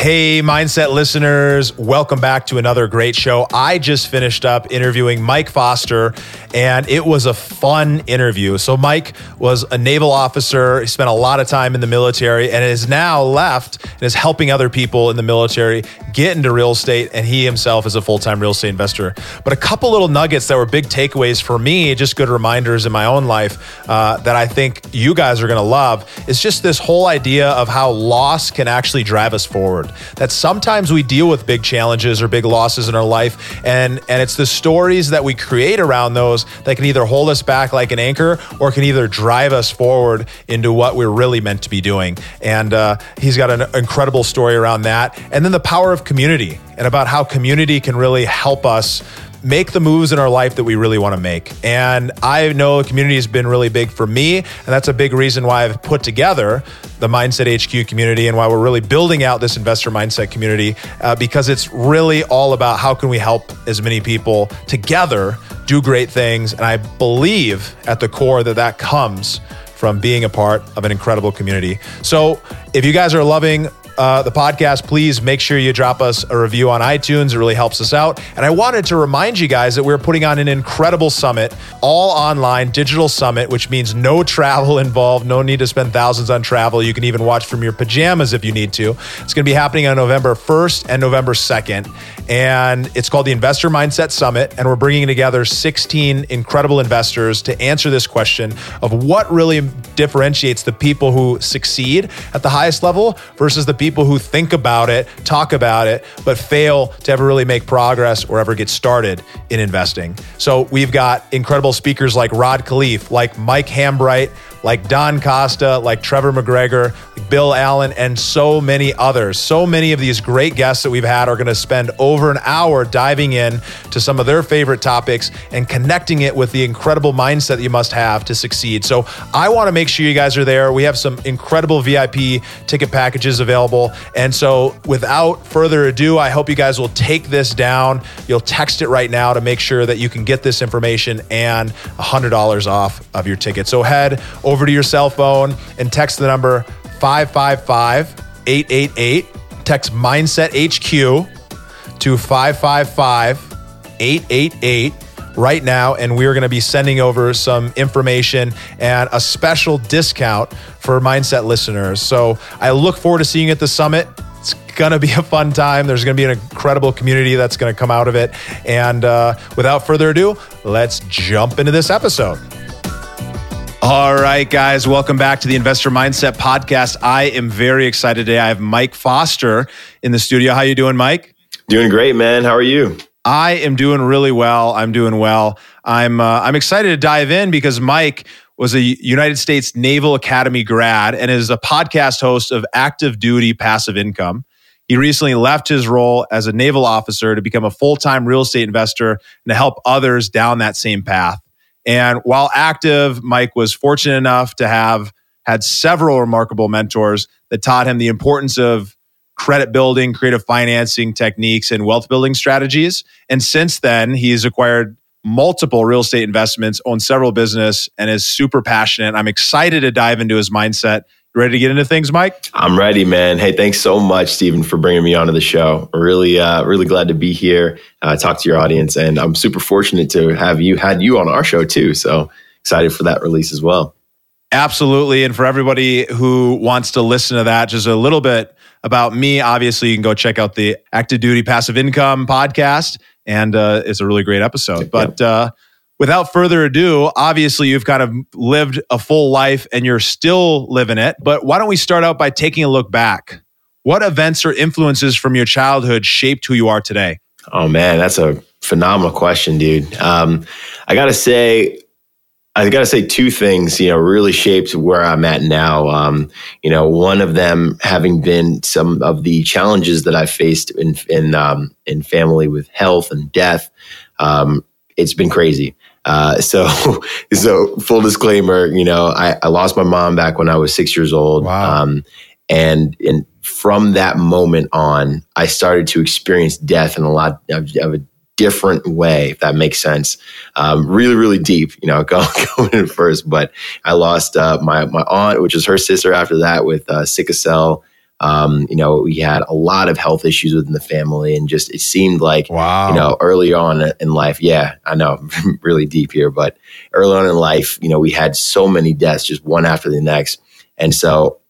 Hey, mindset listeners, welcome back to another great show. I just finished up interviewing Mike Foster, and it was a fun interview. So, Mike was a naval officer. He spent a lot of time in the military and is now left and is helping other people in the military get into real estate. And he himself is a full time real estate investor. But a couple little nuggets that were big takeaways for me, just good reminders in my own life uh, that I think you guys are going to love, is just this whole idea of how loss can actually drive us forward that sometimes we deal with big challenges or big losses in our life and and it's the stories that we create around those that can either hold us back like an anchor or can either drive us forward into what we're really meant to be doing. And uh, he's got an incredible story around that. And then the power of community and about how community can really help us make the moves in our life that we really want to make. And I know community has been really big for me. And that's a big reason why I've put together the Mindset HQ community and why we're really building out this investor mindset community uh, because it's really all about how can we help as many people together do great things. And I believe at the core that that comes from being a part of an incredible community. So if you guys are loving uh, the podcast, please make sure you drop us a review on iTunes. It really helps us out. And I wanted to remind you guys that we're putting on an incredible summit, all online digital summit, which means no travel involved, no need to spend thousands on travel. You can even watch from your pajamas if you need to. It's going to be happening on November 1st and November 2nd. And it's called the Investor Mindset Summit. And we're bringing together 16 incredible investors to answer this question of what really differentiates the people who succeed at the highest level versus the people who think about it, talk about it, but fail to ever really make progress or ever get started in investing. So we've got incredible speakers like Rod Khleif, like Mike Hambright, like Don Costa, like Trevor McGregor, like Bill Allen, and so many others. So many of these great guests that we've had are going to spend over an hour diving in to some of their favorite topics and connecting it with the incredible mindset that you must have to succeed. So I want to make sure you guys are there. We have some incredible VIP ticket packages available. And so without further ado, I hope you guys will take this down. You'll text it right now to make sure that you can get this information and $100 off of your ticket. So head over to your cell phone and text the number 555 888. Text Mindset HQ to 555 888 right now. And we're going to be sending over some information and a special discount for Mindset listeners. So I look forward to seeing you at the summit. It's going to be a fun time. There's going to be an incredible community that's going to come out of it. And uh, without further ado, let's jump into this episode. All right, guys, welcome back to the Investor Mindset Podcast. I am very excited today. I have Mike Foster in the studio. How you doing, Mike? Doing great, man. How are you? I am doing really well. I'm doing well. I'm uh, I'm excited to dive in because Mike was a United States Naval Academy grad and is a podcast host of Active Duty Passive Income. He recently left his role as a naval officer to become a full time real estate investor and to help others down that same path. And while active, Mike was fortunate enough to have had several remarkable mentors that taught him the importance of credit building, creative financing techniques, and wealth building strategies. And since then, he's acquired multiple real estate investments, owned several business, and is super passionate. I'm excited to dive into his mindset ready to get into things, Mike? I'm ready, man. Hey, thanks so much, Steven, for bringing me onto the show. Really, uh, really glad to be here, uh, talk to your audience, and I'm super fortunate to have you had you on our show too. So excited for that release as well. Absolutely, and for everybody who wants to listen to that, just a little bit about me. Obviously, you can go check out the Active Duty Passive Income podcast, and uh, it's a really great episode. But uh, without further ado, obviously you've kind of lived a full life and you're still living it. But why don't we start out by taking a look back? What events or influences from your childhood shaped who you are today? Oh man, that's a phenomenal question, dude. Um, I gotta say, I gotta say two things. You know, really shaped where I'm at now. Um, you know, one of them having been some of the challenges that I faced in in um, in family with health and death. Um, it's been crazy. Uh, so, so full disclaimer, you know, I, I lost my mom back when I was six years old. Wow. Um, and, and from that moment on, I started to experience death in a lot of, of a different way, if that makes sense. Um, really, really deep, you know, going, going in first, but I lost, uh, my, my aunt, which is her sister after that with, uh, sickle cell. Um, you know, we had a lot of health issues within the family, and just it seemed like, wow. you know, early on in life, yeah, I know, really deep here, but early on in life, you know, we had so many deaths, just one after the next, and so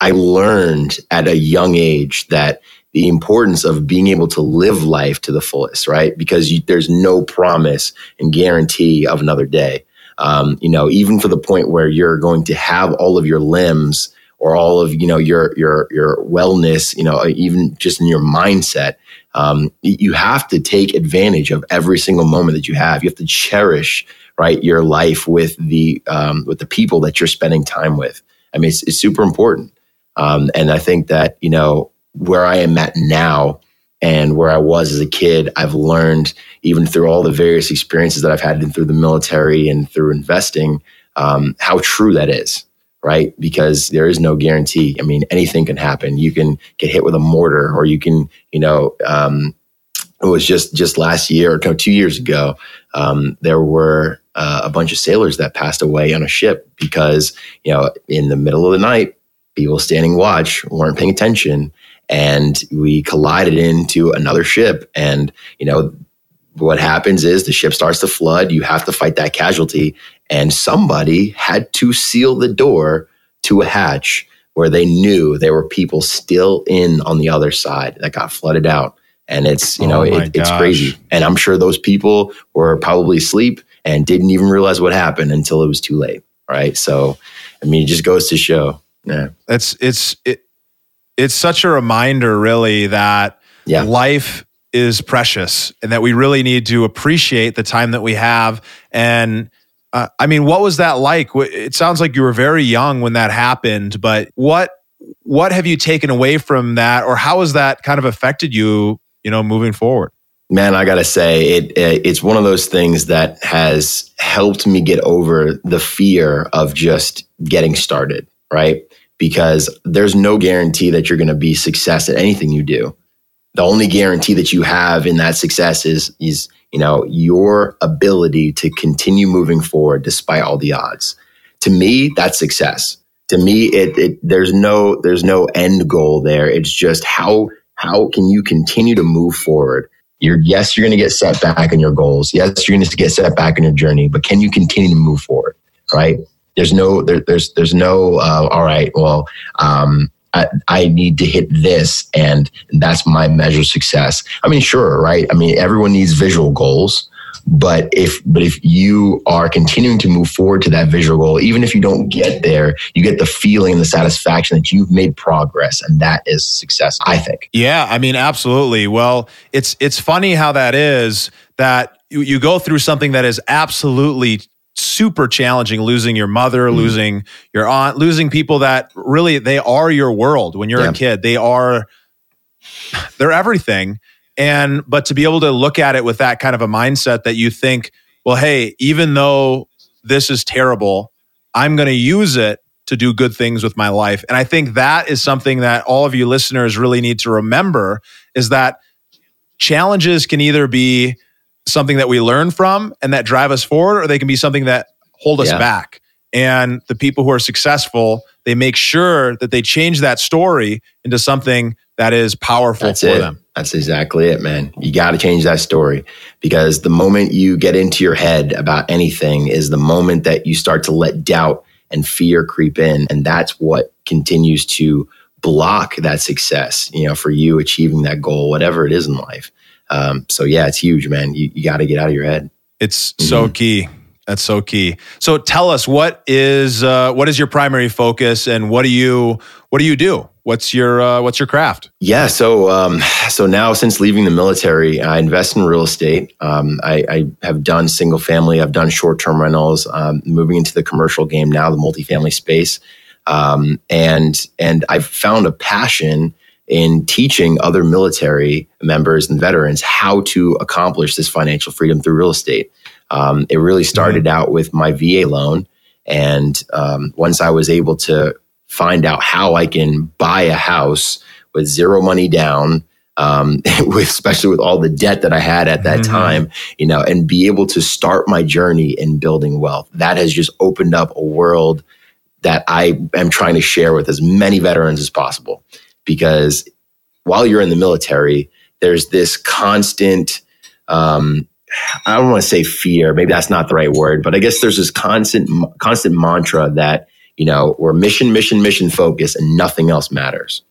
I learned at a young age that the importance of being able to live life to the fullest, right? Because you, there's no promise and guarantee of another day. Um, you know, even for the point where you're going to have all of your limbs or all of you know your your your wellness you know even just in your mindset um, you have to take advantage of every single moment that you have you have to cherish right your life with the um, with the people that you're spending time with i mean it's, it's super important um, and i think that you know where i am at now and where i was as a kid i've learned even through all the various experiences that i've had and through the military and through investing um, how true that is right? Because there is no guarantee. I mean, anything can happen. You can get hit with a mortar, or you can, you know, um, it was just just last year or two years ago. Um, there were uh, a bunch of sailors that passed away on a ship because you know, in the middle of the night, people standing watch weren't paying attention, and we collided into another ship, and you know. What happens is the ship starts to flood. You have to fight that casualty, and somebody had to seal the door to a hatch where they knew there were people still in on the other side that got flooded out. And it's, you know, oh it, it's crazy. And I'm sure those people were probably asleep and didn't even realize what happened until it was too late. Right. So, I mean, it just goes to show. Yeah. It's, it's, it, it's such a reminder, really, that yeah. life is precious and that we really need to appreciate the time that we have. And, uh, I mean, what was that like? It sounds like you were very young when that happened, but what what have you taken away from that, or how has that kind of affected you? You know, moving forward. Man, I gotta say, it, it it's one of those things that has helped me get over the fear of just getting started, right? Because there's no guarantee that you're going to be success at anything you do. The only guarantee that you have in that success is is you know, your ability to continue moving forward despite all the odds. To me, that's success. To me, it, it there's no there's no end goal there. It's just how how can you continue to move forward? You're yes, you're going to get set back in your goals. Yes, you're going to get set back in your journey, but can you continue to move forward? Right? There's no there, there's there's no uh, all right. Well, um, I, I need to hit this and that's my measure of success. I mean, sure, right? I mean, everyone needs visual goals, but if but if you are continuing to move forward to that visual goal, even if you don't get there, you get the feeling and the satisfaction that you've made progress, and that is success. I think. Yeah, I mean, absolutely. Well, it's it's funny how that is that you, you go through something that is absolutely super challenging losing your mother mm. losing your aunt losing people that really they are your world when you're yeah. a kid they are they're everything and but to be able to look at it with that kind of a mindset that you think well hey even though this is terrible i'm going to use it to do good things with my life and i think that is something that all of you listeners really need to remember is that challenges can either be something that we learn from and that drive us forward, or they can be something that hold us yeah. back. And the people who are successful, they make sure that they change that story into something that is powerful That's for it. them. That's exactly it, man. You got to change that story because the moment you get into your head about anything is the moment that you start to let doubt and fear creep in. And that's what continues to block that success, you know, for you achieving that goal, whatever it is in life. Um, so yeah, it's huge, man. You, you got to get out of your head. It's mm-hmm. so key. That's so key. So tell us what is uh, what is your primary focus, and what do you what do you do? What's your uh, what's your craft? Yeah, so um, so now since leaving the military, I invest in real estate. Um, I, I, have done single family. I've done short term rentals. Um, moving into the commercial game now, the multifamily space, um, and and I've found a passion in teaching other military members and veterans how to accomplish this financial freedom through real estate. Um, it really started mm-hmm. out with my VA loan. And um, once I was able to find out how I can buy a house with zero money down, um, with, especially with all the debt that I had at that mm-hmm. time, you know, and be able to start my journey in building wealth. That has just opened up a world that I am trying to share with as many veterans as possible. Because while you're in the military, there's this constant, um, I don't want to say fear, maybe that's not the right word, but I guess there's this constant, constant mantra that, you know, we're mission, mission, mission focus and nothing else matters.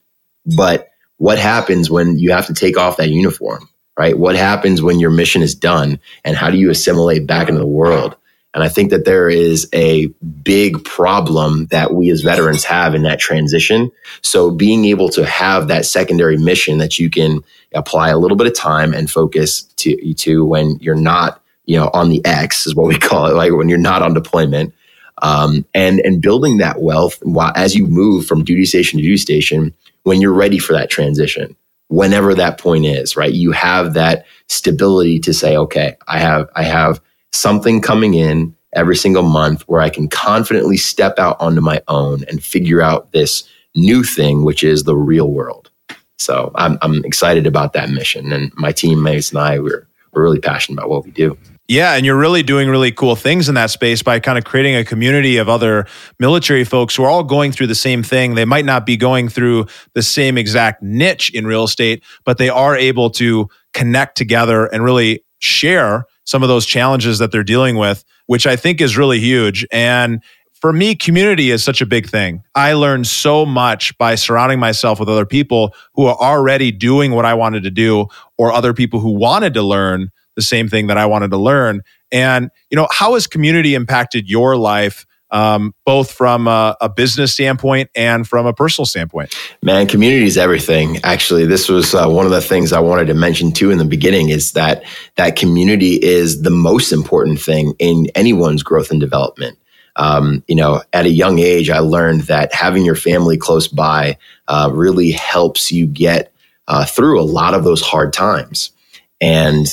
But what happens when you have to take off that uniform, right? What happens when your mission is done and how do you assimilate back into the world? And I think that there is a big problem that we as veterans have in that transition. So being able to have that secondary mission that you can apply a little bit of time and focus to, to when you're not, you know, on the X is what we call it, like when you're not on deployment. Um, and and building that wealth while as you move from duty station to duty station, when you're ready for that transition, whenever that point is, right? You have that stability to say, okay, I have I have something coming in every single month where I can confidently step out onto my own and figure out this new thing, which is the real world. So I'm, I'm excited about that mission. And my teammates and I, we're, we're really passionate about what we do. Yeah, and you're really doing really cool things in that space by kind of creating a community of other military folks who are all going through the same thing. They might not be going through the same exact niche in real estate, but they are able to connect together and really share some of those challenges that they're dealing with, which I think is really huge. And for me, community is such a big thing. I learned so much by surrounding myself with other people who are already doing what I wanted to do, or other people who wanted to learn the same thing that I wanted to learn. And, you know, how has community impacted your life? Um, both from a, a, business standpoint and from a personal standpoint? Man, community is everything. Actually, this was uh, one of the things I wanted to mention too in the beginning is that that community is the most important thing in anyone's growth and development. Um, you know, at a young age, I learned that having your family close by uh, really helps you get uh, through a lot of those hard times. And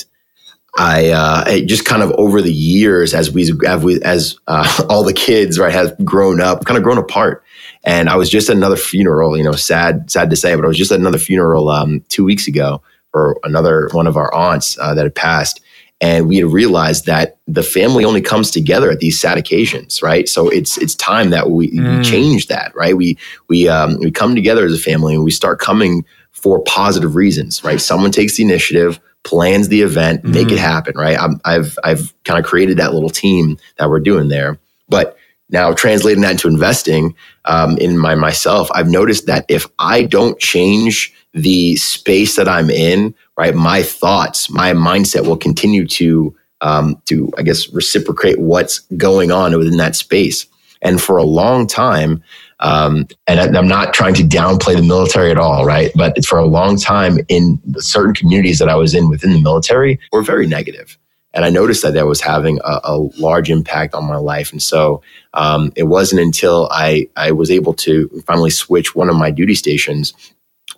I, uh, just kind of over the years as we, as, we, as uh, all the kids, right, have grown up, kind of grown apart. And I was just at another funeral, you know, sad, sad to say, but I was just at another funeral um, two weeks ago for another one of our aunts uh, that had passed. And we had realized that the family only comes together at these sad occasions, right? So it's it's time that we, mm. we change that, right? We we um, we come together as a family and we start coming for positive reasons, right? Someone takes the initiative plans the event, make mm-hmm. it happen, right? i have I've kind of created that little team that we're doing there. But now translating that into investing um, in my myself, I've noticed that if I don't change the space that I'm in, right, my thoughts, my mindset will continue to um, to I guess reciprocate what's going on within that space. And for a long time, um, and I'm not trying to downplay the military at all, right? But for a long time in certain communities that I was in within the military were very negative. And I noticed that that was having a, a large impact on my life. And so um, it wasn't until I, I was able to finally switch one of my duty stations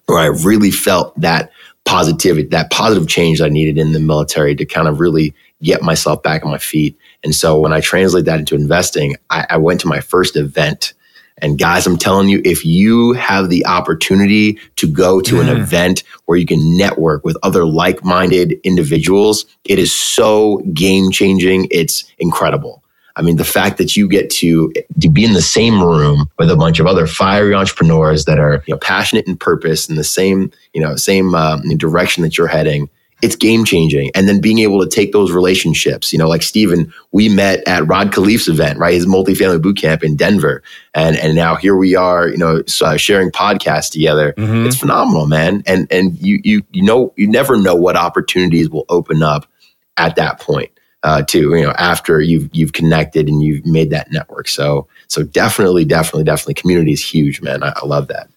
where I really felt that positivity, that positive change I needed in the military to kind of really get myself back on my feet. And so when I translate that into investing, I, I went to my first event and guys, I'm telling you, if you have the opportunity to go to an event where you can network with other like minded individuals, it is so game changing. It's incredible. I mean, the fact that you get to, to be in the same room with a bunch of other fiery entrepreneurs that are you know, passionate in purpose in the same, you know, same um, direction that you're heading it's game changing. And then being able to take those relationships, you know, like Steven, we met at Rod Khleif's event, right? His multifamily boot camp in Denver. And, and now here we are, you know, uh, sharing podcasts together. Mm-hmm. It's phenomenal, man. And, and you, you, you know, you never know what opportunities will open up at that point. Uh, to you know, after you've you've connected and you've made that network, so so definitely, definitely, definitely, community is huge, man. I, I love that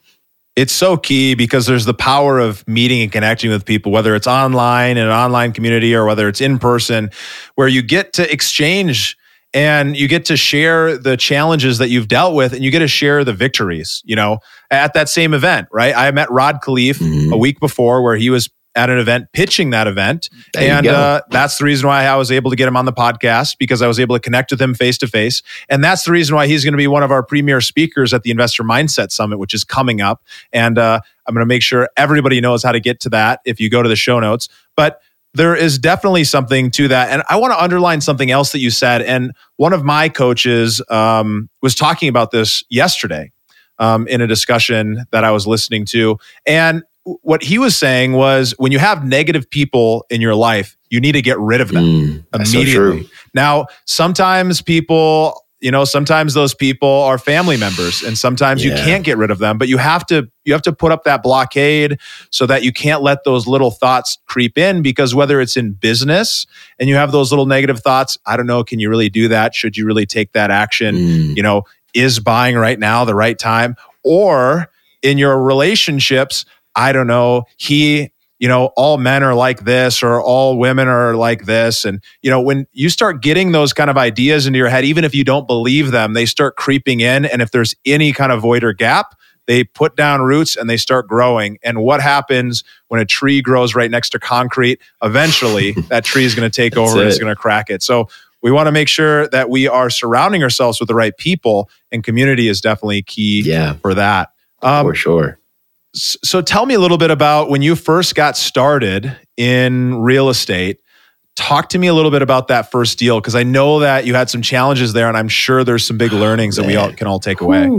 it's so key because there's the power of meeting and connecting with people, whether it's online in an online community or whether it's in person, where you get to exchange and you get to share the challenges that you've dealt with and you get to share the victories, you know, at that same event, right? I met Rod Khleif mm-hmm. a week before where he was at an event pitching that event. There and uh, that's the reason why I was able to get him on the podcast because I was able to connect with him face to face. And that's the reason why he's going to be one of our premier speakers at the Investor Mindset Summit, which is coming up. And uh, I'm going to make sure everybody knows how to get to that if you go to the show notes. But there is definitely something to that. And I want to underline something else that you said. And one of my coaches um, was talking about this yesterday um, in a discussion that I was listening to. And what he was saying was when you have negative people in your life, you need to get rid of them mm, immediately. So now, sometimes people, you know, sometimes those people are family members and sometimes yeah. you can't get rid of them, but you have to you have to put up that blockade so that you can't let those little thoughts creep in because whether it's in business and you have those little negative thoughts, I don't know, can you really do that? Should you really take that action? Mm. You know, is buying right now the right time? Or in your relationships, I don't know, he, you know, all men are like this or all women are like this. And, you know, when you start getting those kind of ideas into your head, even if you don't believe them, they start creeping in. And if there's any kind of void or gap, they put down roots and they start growing. And what happens when a tree grows right next to concrete? Eventually, that tree is going to take over it. and it's going to crack it. So we want to make sure that we are surrounding ourselves with the right people, and community is definitely key yeah, for that. Um, for sure. So tell me a little bit about when you first got started in real estate. Talk to me a little bit about that first deal because I know that you had some challenges there, and I'm sure there's some big oh, learnings oh, that we all can all take away.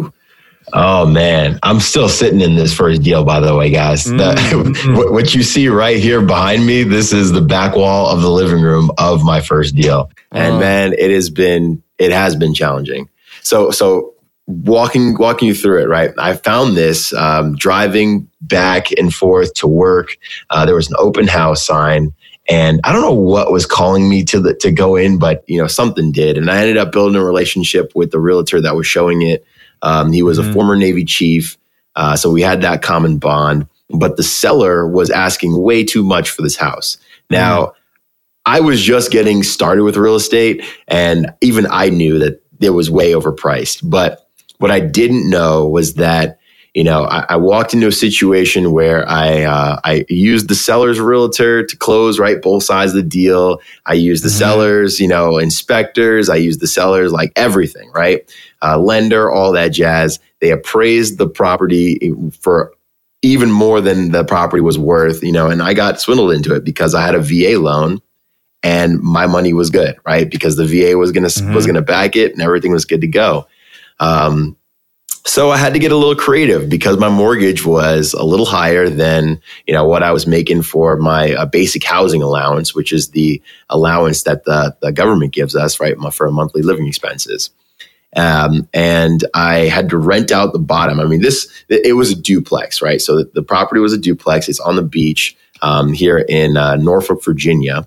Oh man, I'm still sitting in this first deal, by the way, guys. Mm-hmm. what you see right here behind me, this is the back wall of the living room of my first deal, and uh. man, it has been it has been challenging. So so walking walking you through it right? I found this um, driving back and forth to work. Uh, there was an open house sign and i don't know what was calling me to the, to go in but you know something did. And i ended up building a relationship with the realtor that was showing it. Um, he was mm-hmm. a former navy chief. Uh, so we had that common bond but the seller was asking way too much for this house. Now mm-hmm. i was just getting started with real estate and even i knew that it was way overpriced but what I didn't know was that, you know, I, I walked into a situation where I uh, I used the seller's realtor to close right both sides of the deal. I used the mm-hmm. sellers, you know, inspectors. I used the sellers like everything, right? Uh, lender, all that jazz. They appraised the property for even more than the property was worth, you know, and I got swindled into it because I had a VA loan and my money was good, right? Because the VA was gonna mm-hmm. was gonna back it and everything was good to go. Um, so I had to get a little creative because my mortgage was a little higher than you know what I was making for my uh, basic housing allowance, which is the allowance that the, the government gives us, right, for monthly living expenses. Um, and I had to rent out the bottom. I mean, this it was a duplex, right? So the, the property was a duplex. It's on the beach um, here in uh, Norfolk, Virginia,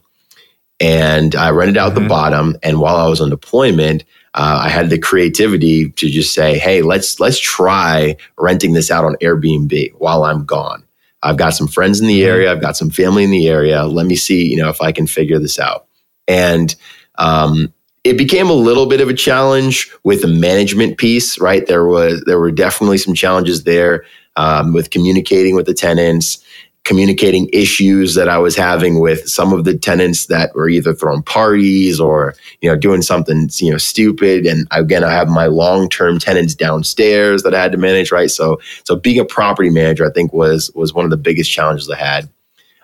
and I rented out mm-hmm. the bottom. And while I was on deployment, uh, I had the creativity to just say, "Hey, let's let's try renting this out on Airbnb while I'm gone. I've got some friends in the mm-hmm. area, I've got some family in the area. Let me see, you know, if I can figure this out." And um, it became a little bit of a challenge with the management piece. Right there was there were definitely some challenges there um, with communicating with the tenants communicating issues that I was having with some of the tenants that were either throwing parties or you know doing something you know stupid. And again I have my long-term tenants downstairs that I had to manage right? So so being a property manager I think was was one of the biggest challenges I had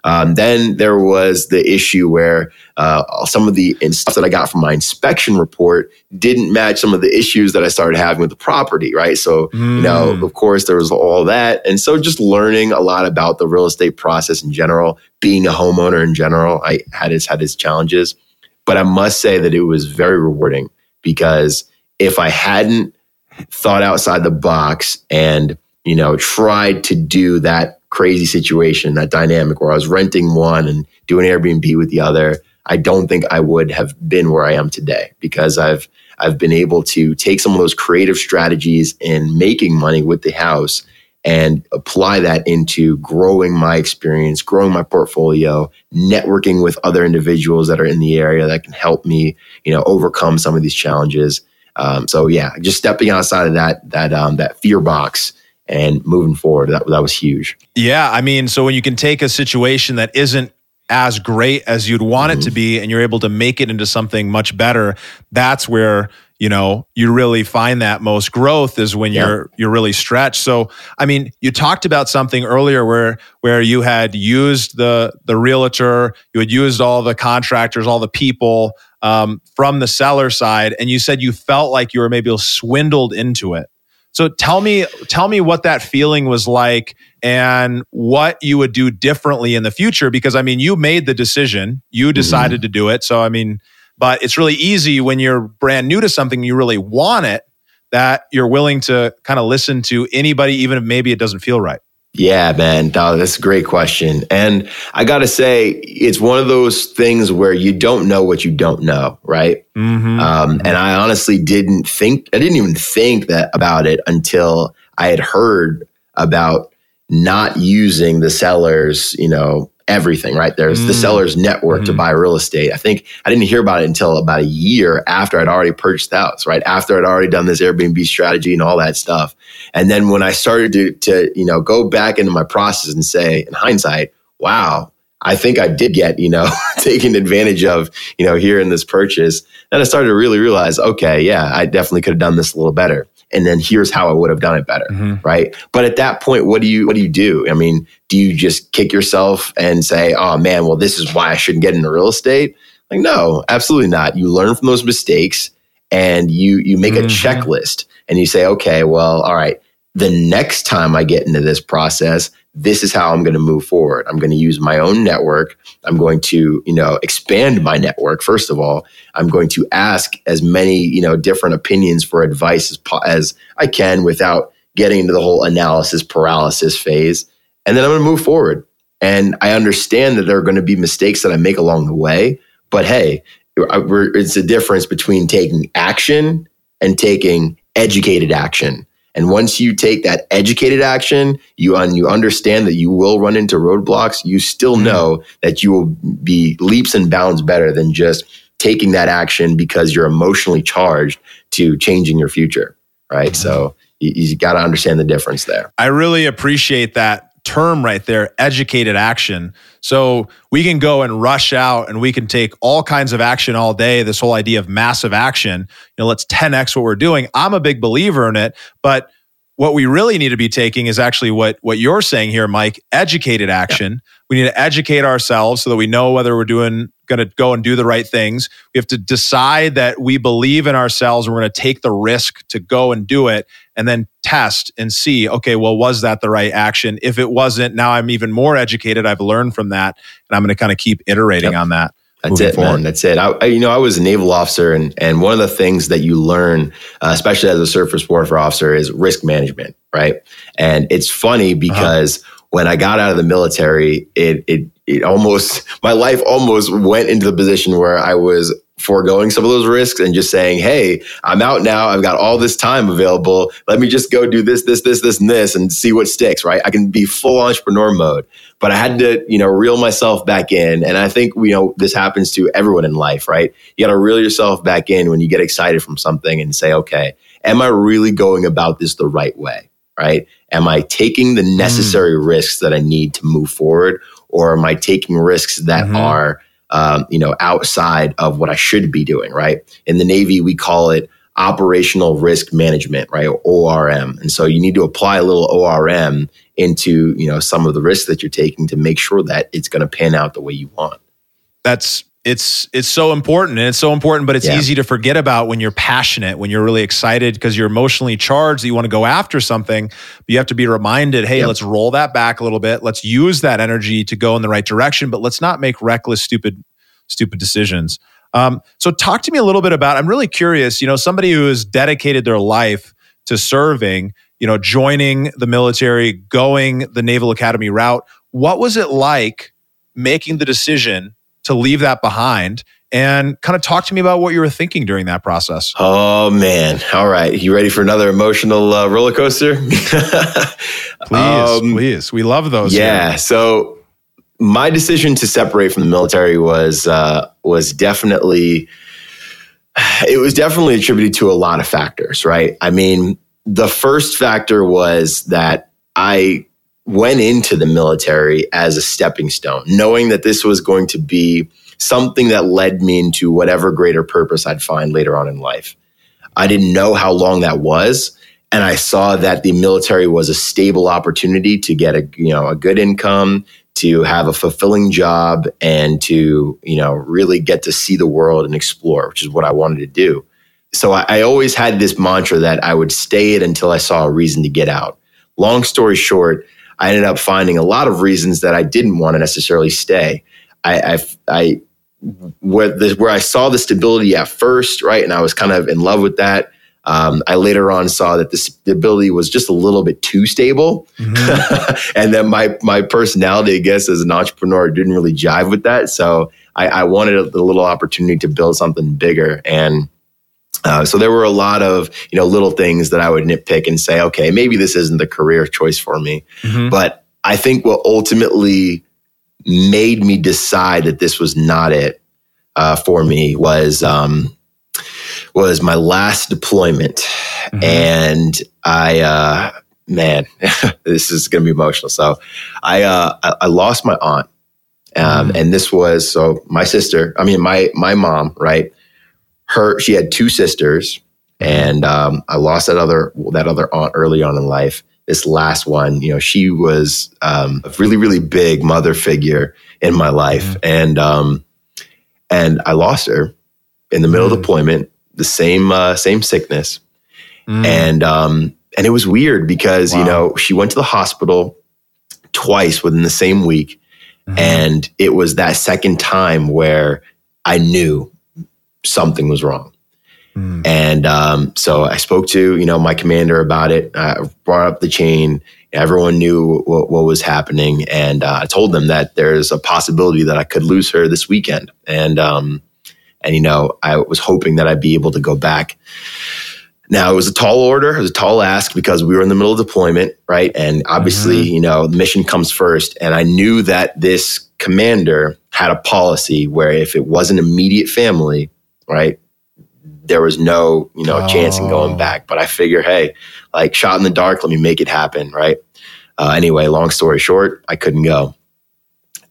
um, then there was the issue where uh, some of the stuff that I got from my inspection report didn't match some of the issues that I started having with the property, right? So, mm. you know, hmm. of course, there was all that. And so just learning a lot about the real estate process in general, being a homeowner in general, I had its, had its challenges. But I must say that it was very rewarding because if I hadn't thought outside the box and, you know, tried to do that crazy situation, that dynamic where I was renting one and doing Airbnb with the other, I don't think I would have been where I am today because I've I've been able to take some of those creative strategies in making money with the house and apply that into growing my experience, growing my portfolio, networking with other individuals that are in the area that can help me, you know, overcome some of these challenges. Um, so yeah, just stepping outside of that that um, that fear box and moving forward, that that was huge. Yeah, I mean, so when you can take a situation that isn't as great as you'd want mm-hmm. it to mm-hmm. be and you're able to make it into something much better, that's where you know you really find that most growth is when yeah. you're you're really stretched so i mean you talked about something earlier where where you had used the the realtor you had used all the contractors all the people um, from the seller side and you said you felt like you were maybe swindled into it so tell me tell me what that feeling was like and what you would do differently in the future because i mean you made the decision you mm-hmm. decided mm-hmm. to do it so i mean but it's really easy when you're brand new to something, you really want it, that you're willing to kind of listen to anybody, even if maybe it doesn't feel right. Yeah, man, that's a great question. And I got to say, it's one of those things where you don't know what you don't know, right? Mm-hmm. Um, and I honestly didn't think, I didn't even think that about it until I had heard about not using the seller's, you know, everything, right? There's mm. the seller's network mm. to mm-hmm. buy real estate. I think I didn't hear about it until about a year after I'd already purchased the house, right? After I'd already done this Airbnb strategy and all that stuff. And then when I started to, to you know, go back into my process and say, in hindsight, wow, I think I did get, you know, taken advantage of, you know, here in this purchase. Then I started to really realize, okay, yeah, I definitely could have done this a little better and then here's how I would have done it better. Mm-hmm. Right. But at that point, what do you, what do you do? I mean, do you just kick yourself and say, oh man, well, this is why I shouldn't get into real estate? Like, no, absolutely not. You learn from those mistakes and you, you make mm-hmm. a checklist and you say, okay, well, all right, the next time I get into this process, this is how I'm going to move forward. I'm going to use my own network. I'm going to, you know, expand my network. First of all, I'm going to ask as many, you know, different opinions for advice as, as I can without getting into the whole analysis paralysis phase. And then I'm going to move forward. And I understand that there are going to be mistakes that I make along the way. But hey, it's a difference between taking action and taking educated action. And once you take that educated action, you un- you understand that you will run into roadblocks. You still mm-hmm. know that you will be leaps and bounds better than just taking that action because you're emotionally charged to changing your future. Right. Mm-hmm. So you, you got to understand the difference there. I really appreciate that term right there, educated action. So we can go and rush out and we can take all kinds of action all day. This whole idea of massive action, you know, let's 10x what we're doing. I'm a big believer in it, but what we really need to be taking is actually what what you're saying here, Mike, educated action. Yeah. We need to educate ourselves so that we know whether we're doing going to go and do the right things. We have to decide that we believe in ourselves and we're going to take the risk to go and do it and then test and see, okay, well, was that the right action? If it wasn't, now I'm even more educated. I've learned from that and I'm going to kind of keep iterating yep. on that. That's it, forward. man. That's it. I, you know, I was a naval officer, and and one of the things that you learn, uh, especially as a surface warfare officer, is risk management, right? And it's funny uh-huh. because uh-huh. when I got out of the military, it it it almost my life almost went into the position where I was foregoing some of those risks and just saying, Hey, I'm out now. I've got all this time available. Let me just go do this, this, this, this, and this and see what sticks, right? I can be full entrepreneur mode, but I had to, you know, reel myself back in. And I think, you know, this happens to everyone in life, right? You got to reel yourself back in when you get excited from something and say, okay, am I really going about this the right way? Right? Am I taking the mm. necessary mm. risks that I need to move forward? Or am I taking risks that mm-hmm. are um, you know, outside of what I should be doing, right? In the Navy, we call it operational risk management, right? Or ORM. And so you need to apply a little ORM into, you know, some of the risks that you're taking to make sure that it's going to pan out the way you want. That's it's it's so important and it's so important but it's yeah. easy to forget about when you're passionate when you're really excited because you're emotionally charged that you want to go after something but you have to be reminded hey yep. let's roll that back a little bit let's use that energy to go in the right direction but let's not make reckless stupid stupid decisions um, so talk to me a little bit about i'm really curious you know somebody who has dedicated their life to serving you know joining the military going the naval academy route what was it like making the decision to leave that behind and kind of talk to me about what you were thinking during that process. Oh man! All right, you ready for another emotional uh, roller coaster? please, um, please, we love those. Yeah. Here. So my decision to separate from the military was uh, was definitely it was definitely attributed to a lot of factors. Right. I mean, the first factor was that I went into the military as a stepping stone, knowing that this was going to be something that led me into whatever greater purpose I'd find later on in life. I didn't know how long that was. And I saw that the military was a stable opportunity to get a, you know, a good income, to have a fulfilling job and to, you know, really get to see the world and explore, which is what I wanted to do. So I, I always had this mantra that I would stay it until I saw a reason to get out. Long story short, I ended up finding a lot of reasons that I didn't want to necessarily stay. I, I, I where, the, where I saw the stability at first, right, and I was kind of in love with that. Um, I later on saw that the stability was just a little bit too stable, mm-hmm. and then my my personality, I guess, as an entrepreneur, didn't really jive with that. So I, I wanted a, a, little opportunity to build something bigger, and uh, so there were a lot of you know little things that I would nitpick and say, okay, maybe this isn't the career choice for me. Mm-hmm. But I think what ultimately made me decide that this was not it uh, for me was um, was my last deployment, mm-hmm. and I uh, man, this is going to be emotional. So I, uh, I, I lost my aunt, um, mm-hmm. and this was so my sister. I mean my my mom, right? Her she had two sisters, and um, I lost that other that other aunt early on in life this last one, you know, she was um, a really, really big mother figure in my life, mm-hmm. and um, and I lost her in the middle mm-hmm. of deployment, the same uh, same sickness, mm-hmm. and um, and it was weird because wow. you know she went to the hospital twice within the same week, mm-hmm. and it was that second time where I knew something was wrong. Mm. And um, so I spoke to you know my commander about it. I brought up the chain. Everyone knew what, what was happening, and uh, I told them that there's a possibility that I could lose her this weekend. And um, and you know I was hoping that I'd be able to go back. Now it was a tall order, it was a tall ask because we were in the middle of deployment, right? And obviously, mm-hmm. you know, the mission comes first. And I knew that this commander had a policy where if it wasn't immediate family, right, there was no, you know, oh. chance in going oh. back. But I figure, hey, like shot in the dark, let me make it happen, right? Uh, anyway, long story short, I couldn't go,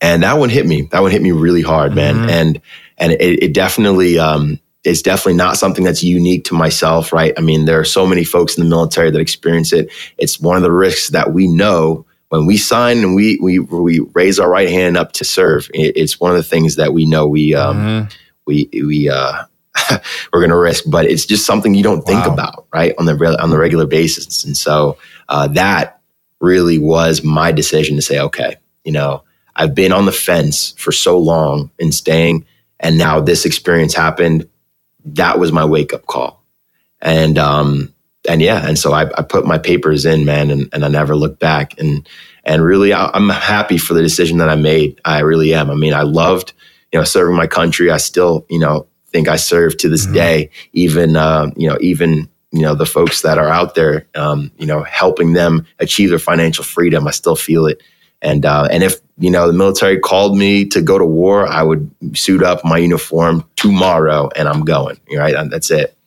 and that one hit me. That one hit me really hard, man. Mm-hmm. And and it, it definitely um, is definitely not something that's unique to myself, right? I mean, there are so many folks in the military that experience it. It's one of the risks that we know when we sign and we we we raise our right hand up to serve. It's one of the things that we know we um, mm-hmm. We we uh, we're going to risk, but it's just something you don't think wow. about, right, on the re- on the regular basis. And so uh, that really was my decision to say, okay, you know, I've been on the fence for so long in staying, and now this experience happened. That was my wake up call, and um, and yeah, and so I, I put my papers in, man, and, and I never looked back, and and really, I, I'm happy for the decision that I made. I really am. I mean, I loved you know serving my country. I still you know think I serve to this mm-hmm. day, even, uh, you know, even, you know, the folks that are out there, um, you know, helping them achieve their financial freedom. I still feel it. And, uh, and if, you know, the military called me to go to war, I would suit up my uniform tomorrow and I'm going, right? And that's it.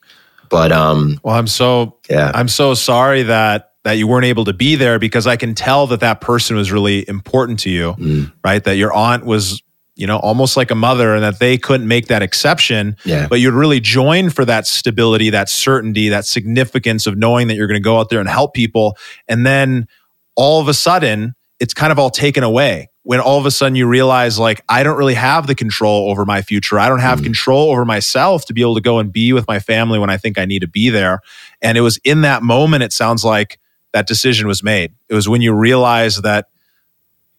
But, um, well, I'm so, yeah, I'm so sorry that, that you weren't able to be there because I can tell that that person was really important to you, mm. right? That your aunt was you know, almost like a mother, and that they couldn't make that exception. Yeah. But you'd really join for that stability, that certainty, that significance of knowing that you're going to go out there and help people. And then all of a sudden, it's kind of all taken away when all of a sudden you realize, like, I don't really have the control over my future. I don't have mm. control over myself to be able to go and be with my family when I think I need to be there. And it was in that moment, it sounds like that decision was made. It was when you realize that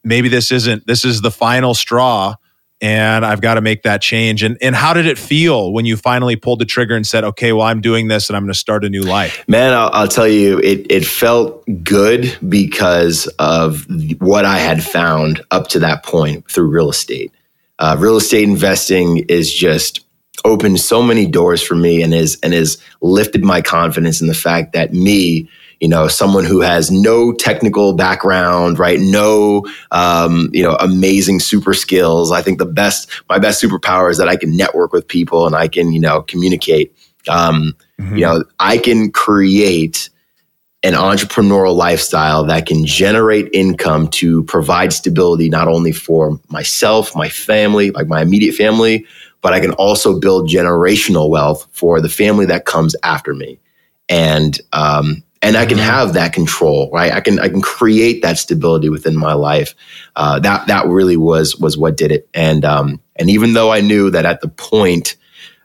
maybe this isn't, this is the final straw and I've got to make that change. And and how did it feel when you finally pulled the trigger and said, "Okay, well, I'm doing this, and I'm going to start a new life"? Man, I'll, I'll, tell you, it it felt good because of what I had found up to that point through real estate. uh, real estate investing is just opened so many doors for me and is and has lifted my confidence in the fact that me you know someone who has no technical background right no um, you know amazing super skills i think the best my best superpower is that i can network with people and i can you know communicate um, mm-hmm. you know i can create an entrepreneurial lifestyle that can generate income to provide stability not only for myself, my family, like my immediate family, but I can also build generational wealth for the family that comes after me. And um, and I can mm-hmm. have that control, right? I can I can create that stability within my life. Uh, that that really was was what did it. And um, and even though I knew that at the point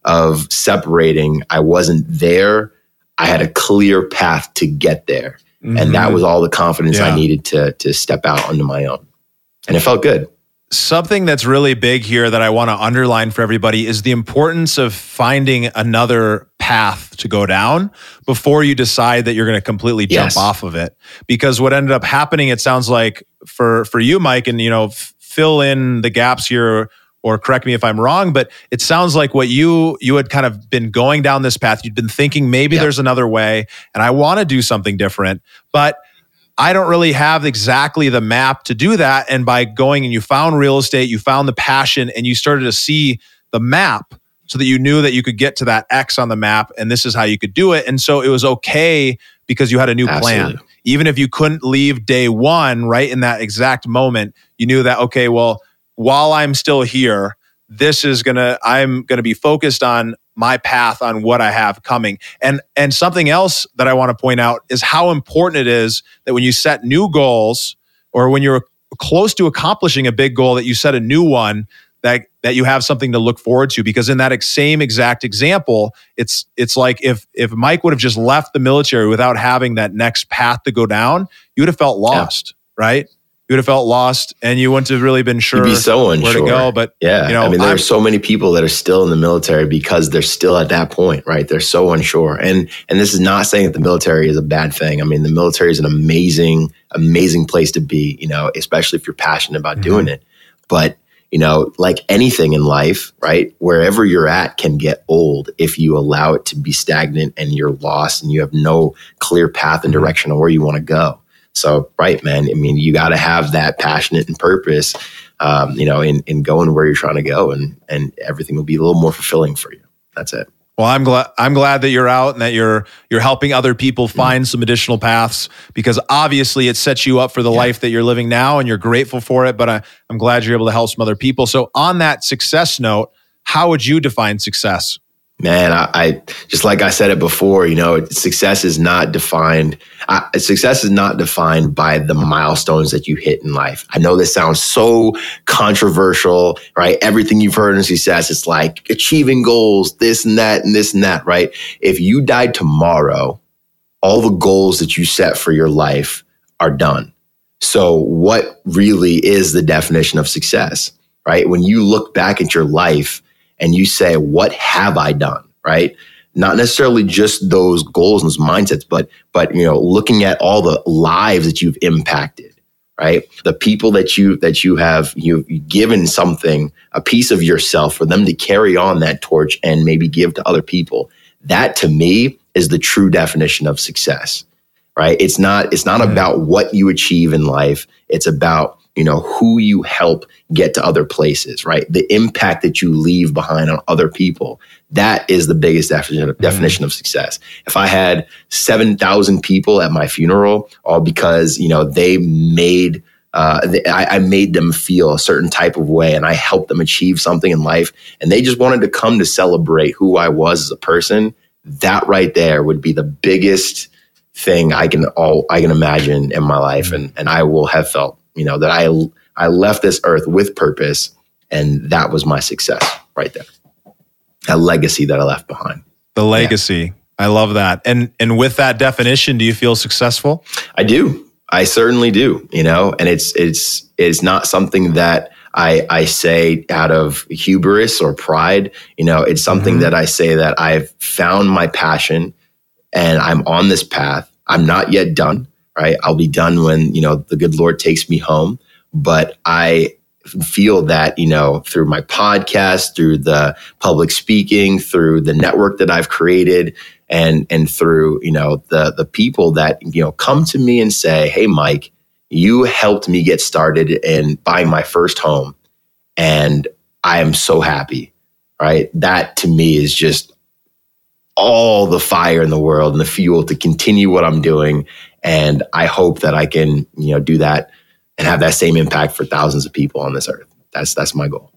of separating, I wasn't there I had a clear path to get there. Mm-hmm. And that mm-hmm. was all the confidence yeah. I needed to, to step out onto my own. And it felt good. Something that's really big here that I want to underline for everybody is the importance of finding another path to go down before you decide that you're going to completely jump yes. off of it. Because what ended up happening, it sounds like for for you, Mike, and you know, f- fill in the gaps here or correct me if I'm wrong, but it sounds like what you you had kind of been going down this path. You'd been thinking maybe there's another way, and I want to do something different, but I don't really have exactly the map to do that. And by going and you found real estate, you found the passion, and you started to see the map so that you knew that you could get to that X on the map, and this is how you could do it. And so it was okay because you had a new Absolutely. plan. Even if you couldn't leave day one, right in that exact moment, you knew that, okay, well, while I'm still here, this is gonna I'm gonna be focused on my path on what I have coming. And and something else that I want to point out is how important it is that when you set new goals or when you're close to accomplishing a big goal that you set a new one that that you have something to look forward to because in that same exact example it's it's like if if Mike would have just left the military without having that next path to go down you would have felt lost yeah. right you would have felt lost and you wouldn't have really been sure You'd be so unsure. where to go. But yeah, you know, I mean, there I'm, are so many people that are still in the military because they're still at that point, right? They're so unsure. And and this is not saying that the military is a bad thing. I mean, the military is an amazing, amazing place to be. You know, especially if you're passionate about mm-hmm. doing it. But you know, like anything in life, right? Wherever you're at can get old if you allow it to be stagnant and you're lost and you have no clear path and mm-hmm. direction on where you want to go. So, right, man. I mean, you got to have that passionate and purpose, um, you know, in, in going where you're trying to go, and and everything will be a little more fulfilling for you. That's it. Well, I'm glad I'm glad that you're out and that you're you're helping other people mm-hmm. find some additional paths because obviously it sets you up for the yeah. life that you're living now and you're grateful for it. But I, I'm glad you're able to help some other people. So on that success note, how would you define success? Man, I, I, just like I said it before, you know, success is not defined. Uh, success is not defined by the milestones that you hit in life. I know this sounds so controversial, right? Everything you've heard in success, it's like achieving goals, this and that, and this and that, right? If you died tomorrow, all the goals that you set for your life are done. So, what really is the definition of success, right? When you look back at your life and you say, what have I done? Right. Not necessarily just those goals and those mindsets, but, but, you know, looking at all the lives that you've impacted, right? The people that you, that you have, you've given something, a piece of yourself for them to carry on that torch and maybe give to other people. That to me is the true definition of success, right? It's not, it's not about what you achieve in life. It's about you know, who you help get to other places, right? The impact that you leave behind on other people. That is the biggest definition, mm-hmm. definition of success. If I had 7,000 people at my funeral, all because, you know, they made, uh, I, I made them feel a certain type of way and I helped them achieve something in life and they just wanted to come to celebrate who I was as a person, that right there would be the biggest thing I can all I can imagine in my life mm-hmm. and and I will have felt you know, that I, I left this earth with purpose and that was my success right there. A legacy that I left behind. The legacy. Yeah. I love that. And and with that definition, do you feel successful? I do. I certainly do, you know, and it's it's it's not something that I I say out of hubris or pride, you know, it's something mm-hmm. that I say that I've found my passion and I'm on this path. I'm not yet done right? I'll be done when, you know, the good Lord takes me home. But I feel that, you know, through my podcast, through the public speaking, through the network that I've created, and and through, you know, the the people that, you know, come to me and say, Hey, Mike, you helped me get started in buying my first home. And I am so happy. Right. That to me is just all the fire in the world and the fuel to continue what I'm doing. And I hope that I can, you know, do that and have that same impact for thousands of people on this earth. That's that's my goal.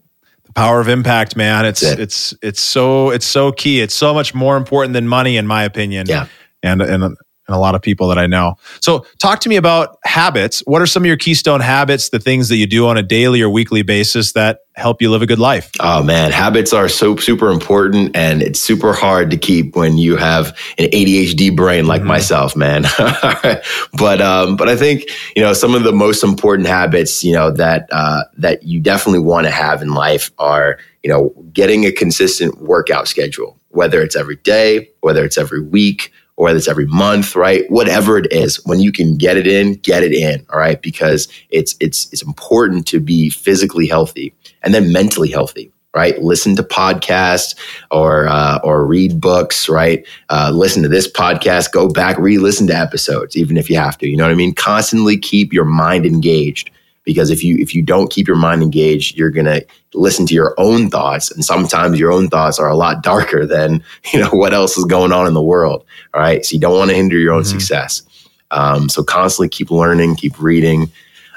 The power of impact, man. It's it. it's it's so it's so key. It's so much more important than money, in my opinion. Yeah. And and and a lot of people that I know. So, talk to me about habits. What are some of your keystone habits, the things that you do on a daily or weekly basis that help you live a good life? Oh man, habits are so super important and it's super hard to keep when you have an ADHD brain like mm-hmm. myself, man. but um but I think, you know, some of the most important habits, you know, that uh that you definitely want to have in life are, you know, getting a consistent workout schedule, whether it's every day, whether it's every week, or whether it's every month, right? Whatever it is, when you can get it in, get it in, all right? Because it's it's it's important to be physically healthy and then mentally healthy, right? Listen to podcasts or uh, or read books, right? Uh, listen to this podcast, go back, re-listen to episodes, even if you have to. You know what I mean? Constantly keep your mind engaged because if you if you don't keep your mind engaged you're going to listen to your own thoughts and sometimes your own thoughts are a lot darker than you know what else is going on in the world all right? So you don't want to hinder your own mm-hmm. success. Um, so constantly keep learning keep reading.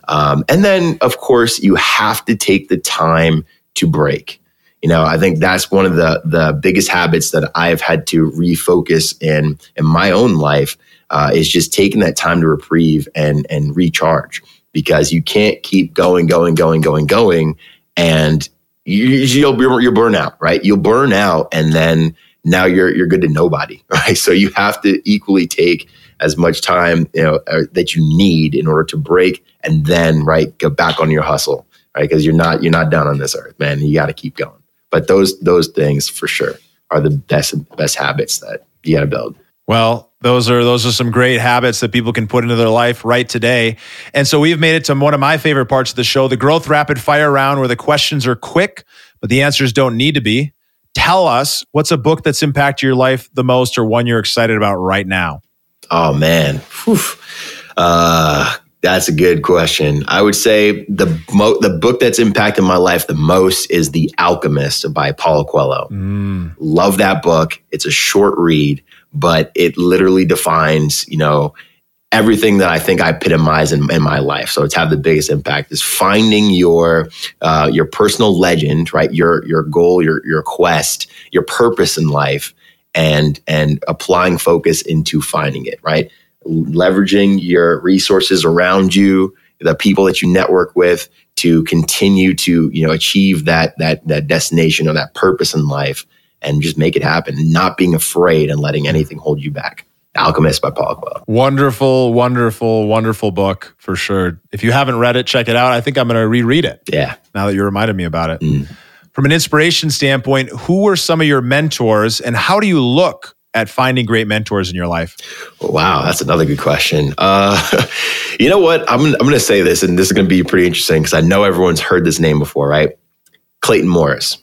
Um, and then of course you have to take the time to break. You know i think that's one of the the biggest habits that i've had to refocus in in my own life uh, is just taking that time to reprieve and and recharge because you can't keep going, going, going, going, going, and you, you'll you'll burn out, right? You'll burn out, and then now you're you're good to nobody, right? So you have to equally take as much time you know uh, that you need in order to break, and then right go back on your hustle, right? Because you're not you're not done on this earth, man. You got to keep going. But those those things for sure are the best best habits that you got to build. Well, those are those are some great habits that people can put into their life right today. And so we've made it to one of my favorite parts of the show, the growth rapid fire round where the questions are quick, but the answers don't need to be. Tell us what's a book that's impacted your life the most or one you're excited about right now? Oh man. Uh, that's a good question. I would say the mo- the book that's impacted my life the most is The Alchemist by Paulo Coelho. Mm. Love that book. It's a short read but it literally defines, you know, everything that I think I epitomize in, in my life. So it's had the biggest impact is finding your uh, your personal legend, right? Your your goal, your your quest, your purpose in life, and and applying focus into finding it, right? Leveraging your resources around you, the people that you network with, to continue to you know achieve that that that destination or that purpose in life and just make it happen, not being afraid and letting anything hold you back. Alchemist by Paulo Coelho. Wonderful, wonderful, wonderful book for sure. If you haven't read it, check it out. I think I'm going to reread it. Yeah. Now that you reminded me about it. Mm. From an inspiration standpoint, who were some of your mentors and how do you look at finding great mentors in your life? Wow, that's another good question. Uh, you know what? I'm, I'm going to say this, and this is going to be pretty interesting because I know everyone's heard this name before, right? Clayton Morris.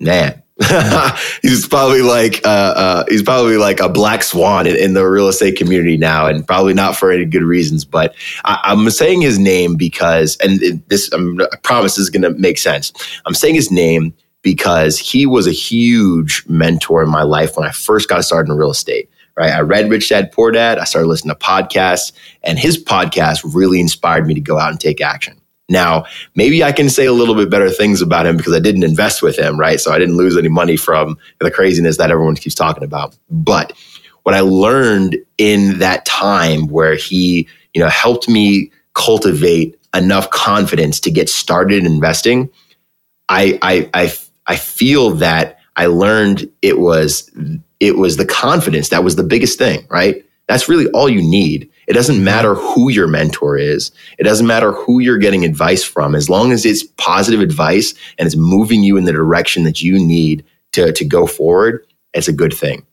Man, he's probably like uh, uh, he's probably like a black swan in, in, the real estate community now, and probably not for any good reasons. But I, am saying his name because, and this I'm, I promise this is going to make sense. I'm saying his name because he was a huge mentor in my life when I first got started in real estate. Right, I read Rich Dad Poor Dad. I started listening to podcasts, and his podcast really inspired me to go out and take action. Now, maybe I can say a little bit better things about him because I didn't invest with him, right? So I didn't lose any money from the craziness that everyone keeps talking about. But what I learned in that time where he, you know, helped me cultivate enough confidence to get started investing, I I I, I feel that I learned it was it was the confidence that was the biggest thing, right? That's really all you need it doesn't matter who your mentor is. It doesn't matter who you're getting advice from. As long as it's positive advice and it's moving you in the direction that you need to, to go forward, it's a good thing.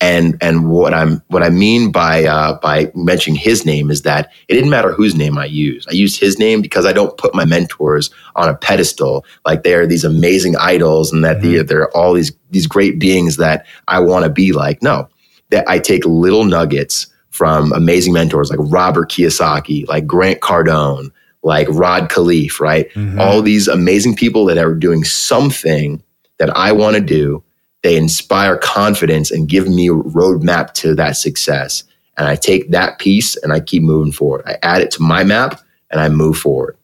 And and what I'm what I mean by uh, by mentioning his name is that it didn't matter whose name I used. I used his name because I don't put my mentors on a pedestal like they are these amazing idols and that mm-hmm. they're all these these great beings that I want to be like. No, that I take little nuggets from amazing mentors like Robert Kiyosaki, like Grant Cardone, like Rod Khleif, right? Mm-hmm. All these amazing people that are doing something that I want to do. They inspire confidence and give me a roadmap to that success. And I take that piece and I keep moving forward. I add it to my map and I move forward.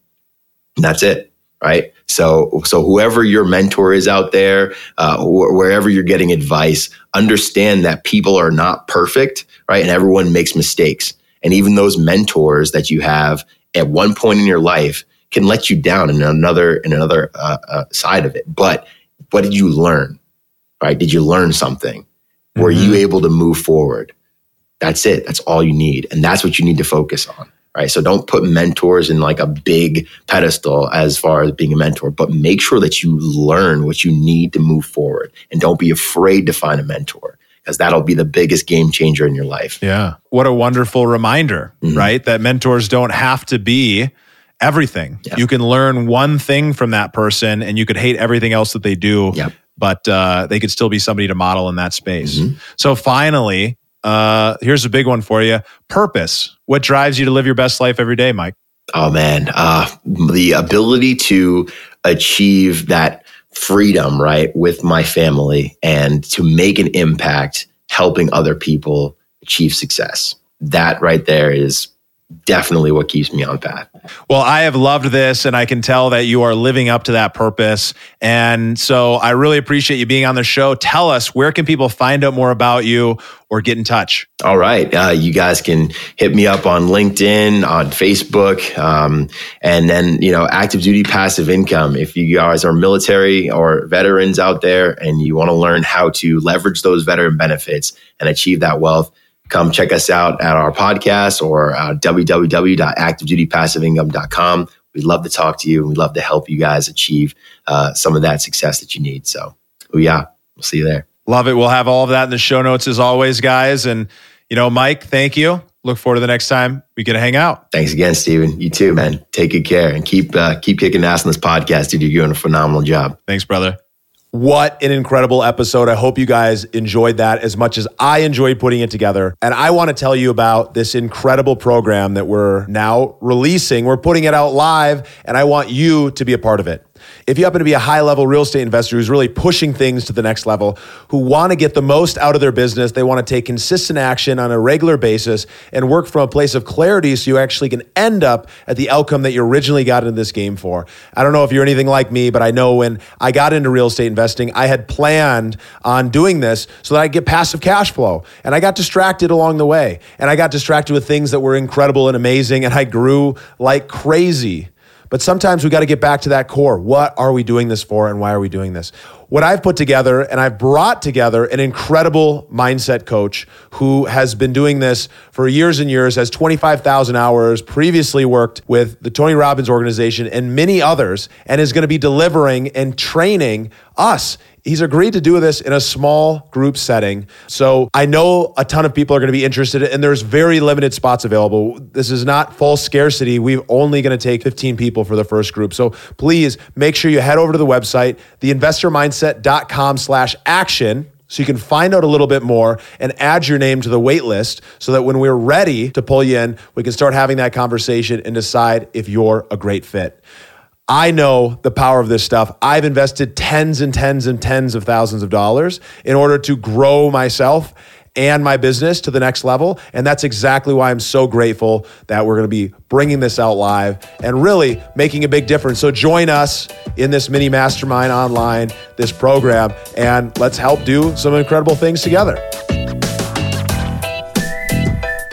And that's it right? So, so whoever your mentor is out there, uh, wh- wherever you're getting advice, understand that people are not perfect, right? And everyone makes mistakes. And even those mentors that you have at one point in your life can let you down in another in another uh, uh, side of it. But what did you learn? Right? Did you learn something? Were mm-hmm. you able to move forward? That's it. That's all you need, and that's what you need to focus on right? So don't put mentors in like a big pedestal as far as being a mentor, but make sure that you learn what you need to move forward and don't be afraid to find a mentor because that'll be the biggest game changer in your life. Yeah. What a wonderful reminder, mm-hmm. right? That mentors don't have to be everything. Yeah. You can learn one thing from that person and you could hate everything else that they do. Yep. But uh, they could still be somebody to model in that space. Mm-hmm. So finally, uh, here's a big one for you purpose. What drives you to live your best life every day, Mike? Oh, man. Uh, the ability to achieve that freedom, right, with my family and to make an impact helping other people achieve success. That right there is definitely what keeps me on path. Well, I have loved this and I can tell that you are living up to that purpose. And so I really appreciate you being on the show. Tell us where can people find out more about you or get in touch? All right. Uh, you guys can hit me up on LinkedIn, on Facebook, um, and then, you know, active duty passive income. If you guys are military or veterans out there and you want to learn how to leverage those veteran benefits and achieve that wealth, come check us out at our podcast or uh, www.activedutypassiveincome.com. We'd love to talk to you and we'd love to help you guys achieve uh, some of that success that you need. So, oh yeah, we'll see you there. Love it. We'll have all of that in the show notes as always, guys. And, you know, Mike, thank you. Look forward to the next time we get to hang out. Thanks again, Steven. You too, man. Take good care and keep uh, keep kicking ass on this podcast, dude. You're doing a phenomenal job. Thanks, brother. What an incredible episode. I hope you guys enjoyed that as much as I enjoyed putting it together. And I want to tell you about this incredible program that we're now releasing. We're putting it out live, and I want you to be a part of it. If you happen to be a high level real estate investor who's really pushing things to the next level, who want to get the most out of their business, they want to take consistent action on a regular basis and work from a place of clarity so you actually can end up at the outcome that you originally got into this game for. I don't know if you're anything like me, but I know when I got into real estate investing, I had planned on doing this so that I get passive cash flow. And I got distracted along the way. And I got distracted with things that were incredible and amazing. And I grew like crazy. But sometimes we got to get back to that core. What are we doing this for and why are we doing this? What I've put together and I've brought together an incredible mindset coach who has been doing this for years and years, has 25,000 hours, previously worked with the Tony Robbins organization and many others, and is going to be delivering and training us He's agreed to do this in a small group setting. So I know a ton of people are going to be interested, and there's very limited spots available. This is not full scarcity. We're only going to take 15 people for the first group. So please make sure you head over to the website, theinvestormindset.com slash action. So you can find out a little bit more and add your name to the wait list so that when we're ready to pull you in, we can start having that conversation and decide if you're a great fit. I know the power of this stuff. I've invested tens and tens and tens of thousands of dollars in order to grow myself and my business to the next level. And that's exactly why I'm so grateful that we're going to be bringing this out live and really making a big difference. So join us in this mini mastermind online, this program, and let's help do some incredible things together.